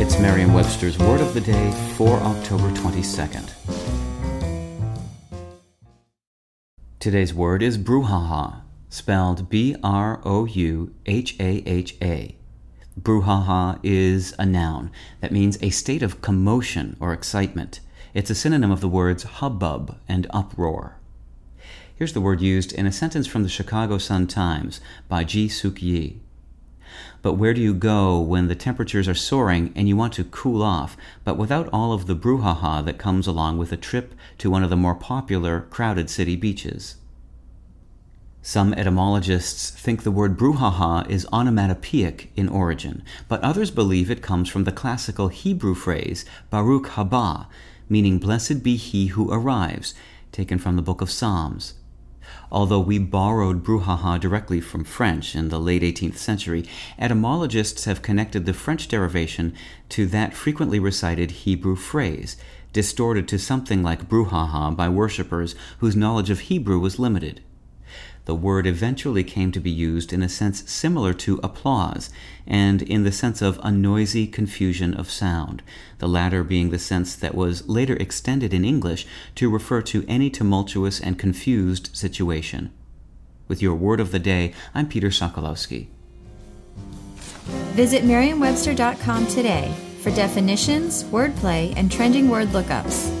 It's Merriam-Webster's Word of the Day for October 22nd. Today's word is brouhaha, spelled B-R-O-U-H-A-H-A. Brouhaha is a noun that means a state of commotion or excitement. It's a synonym of the words hubbub and uproar. Here's the word used in a sentence from the Chicago Sun-Times by Ji Suk Yi. But where do you go when the temperatures are soaring and you want to cool off, but without all of the brouhaha that comes along with a trip to one of the more popular, crowded city beaches? Some etymologists think the word brouhaha is onomatopoeic in origin, but others believe it comes from the classical Hebrew phrase Baruch haba, meaning blessed be he who arrives, taken from the book of Psalms. Although we borrowed brouhaha directly from French in the late 18th century, etymologists have connected the French derivation to that frequently recited Hebrew phrase, distorted to something like brouhaha by worshippers whose knowledge of Hebrew was limited the word eventually came to be used in a sense similar to applause, and in the sense of a noisy confusion of sound, the latter being the sense that was later extended in English to refer to any tumultuous and confused situation. With your word of the day, I'm Peter Sokolowski. Visit Merriam-Webster.com today for definitions, wordplay, and trending word lookups.